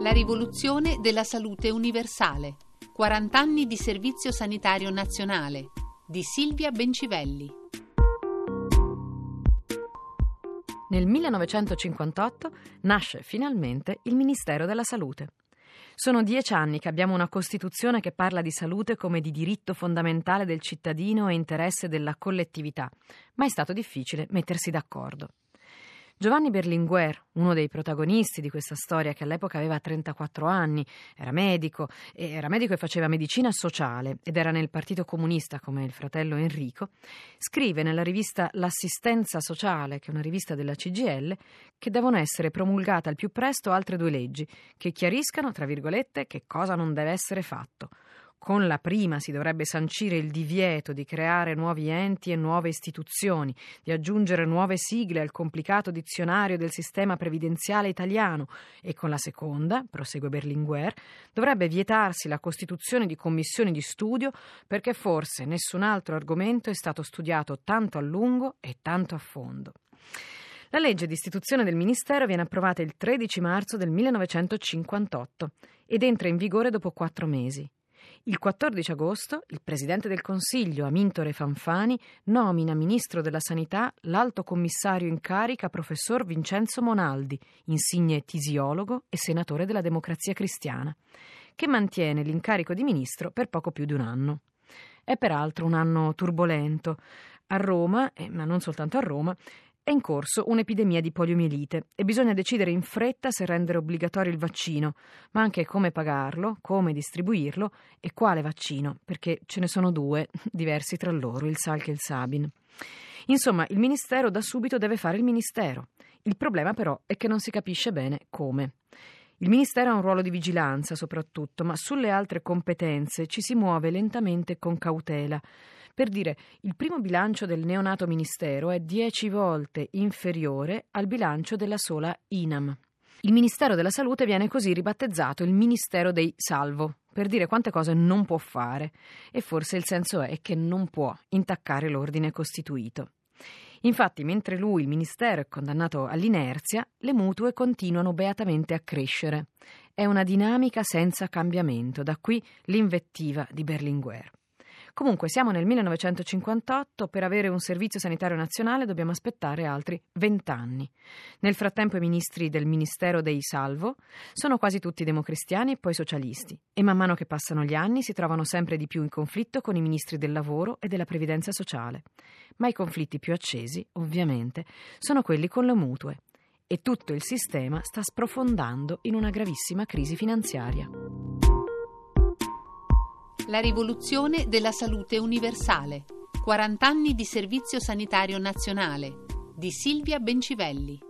La rivoluzione della salute universale. 40 anni di servizio sanitario nazionale di Silvia Bencivelli. Nel 1958 nasce finalmente il Ministero della Salute. Sono dieci anni che abbiamo una Costituzione che parla di salute come di diritto fondamentale del cittadino e interesse della collettività, ma è stato difficile mettersi d'accordo. Giovanni Berlinguer, uno dei protagonisti di questa storia che all'epoca aveva 34 anni, era medico, era medico e faceva medicina sociale ed era nel Partito Comunista come il fratello Enrico, scrive nella rivista L'assistenza sociale, che è una rivista della CGL, che devono essere promulgate al più presto altre due leggi che chiariscano, tra virgolette, che cosa non deve essere fatto con la prima si dovrebbe sancire il divieto di creare nuovi enti e nuove istituzioni, di aggiungere nuove sigle al complicato dizionario del sistema previdenziale italiano e con la seconda, prosegue Berlinguer, dovrebbe vietarsi la costituzione di commissioni di studio perché forse nessun altro argomento è stato studiato tanto a lungo e tanto a fondo. La legge di istituzione del Ministero viene approvata il 13 marzo del 1958 ed entra in vigore dopo quattro mesi. Il 14 agosto il Presidente del Consiglio, Amintore Fanfani, nomina Ministro della Sanità l'Alto Commissario in carica Professor Vincenzo Monaldi, insigne tisiologo e senatore della Democrazia Cristiana, che mantiene l'incarico di Ministro per poco più di un anno. È peraltro un anno turbolento. A Roma, eh, ma non soltanto a Roma, è in corso un'epidemia di poliomielite e bisogna decidere in fretta se rendere obbligatorio il vaccino, ma anche come pagarlo, come distribuirlo e quale vaccino, perché ce ne sono due, diversi tra loro, il Salk e il Sabin. Insomma, il Ministero da subito deve fare il Ministero. Il problema però è che non si capisce bene come. Il Ministero ha un ruolo di vigilanza soprattutto, ma sulle altre competenze ci si muove lentamente e con cautela. Per dire, il primo bilancio del neonato Ministero è dieci volte inferiore al bilancio della sola INAM. Il Ministero della Salute viene così ribattezzato il Ministero dei Salvo, per dire quante cose non può fare, e forse il senso è che non può intaccare l'ordine costituito. Infatti, mentre lui, il Ministero, è condannato all'inerzia, le mutue continuano beatamente a crescere. È una dinamica senza cambiamento, da qui l'invettiva di Berlinguer. Comunque siamo nel 1958, per avere un servizio sanitario nazionale dobbiamo aspettare altri vent'anni. Nel frattempo i ministri del Ministero dei Salvo sono quasi tutti democristiani e poi socialisti e man mano che passano gli anni si trovano sempre di più in conflitto con i ministri del lavoro e della previdenza sociale. Ma i conflitti più accesi, ovviamente, sono quelli con le mutue e tutto il sistema sta sprofondando in una gravissima crisi finanziaria. La rivoluzione della salute universale. 40 anni di servizio sanitario nazionale di Silvia Bencivelli.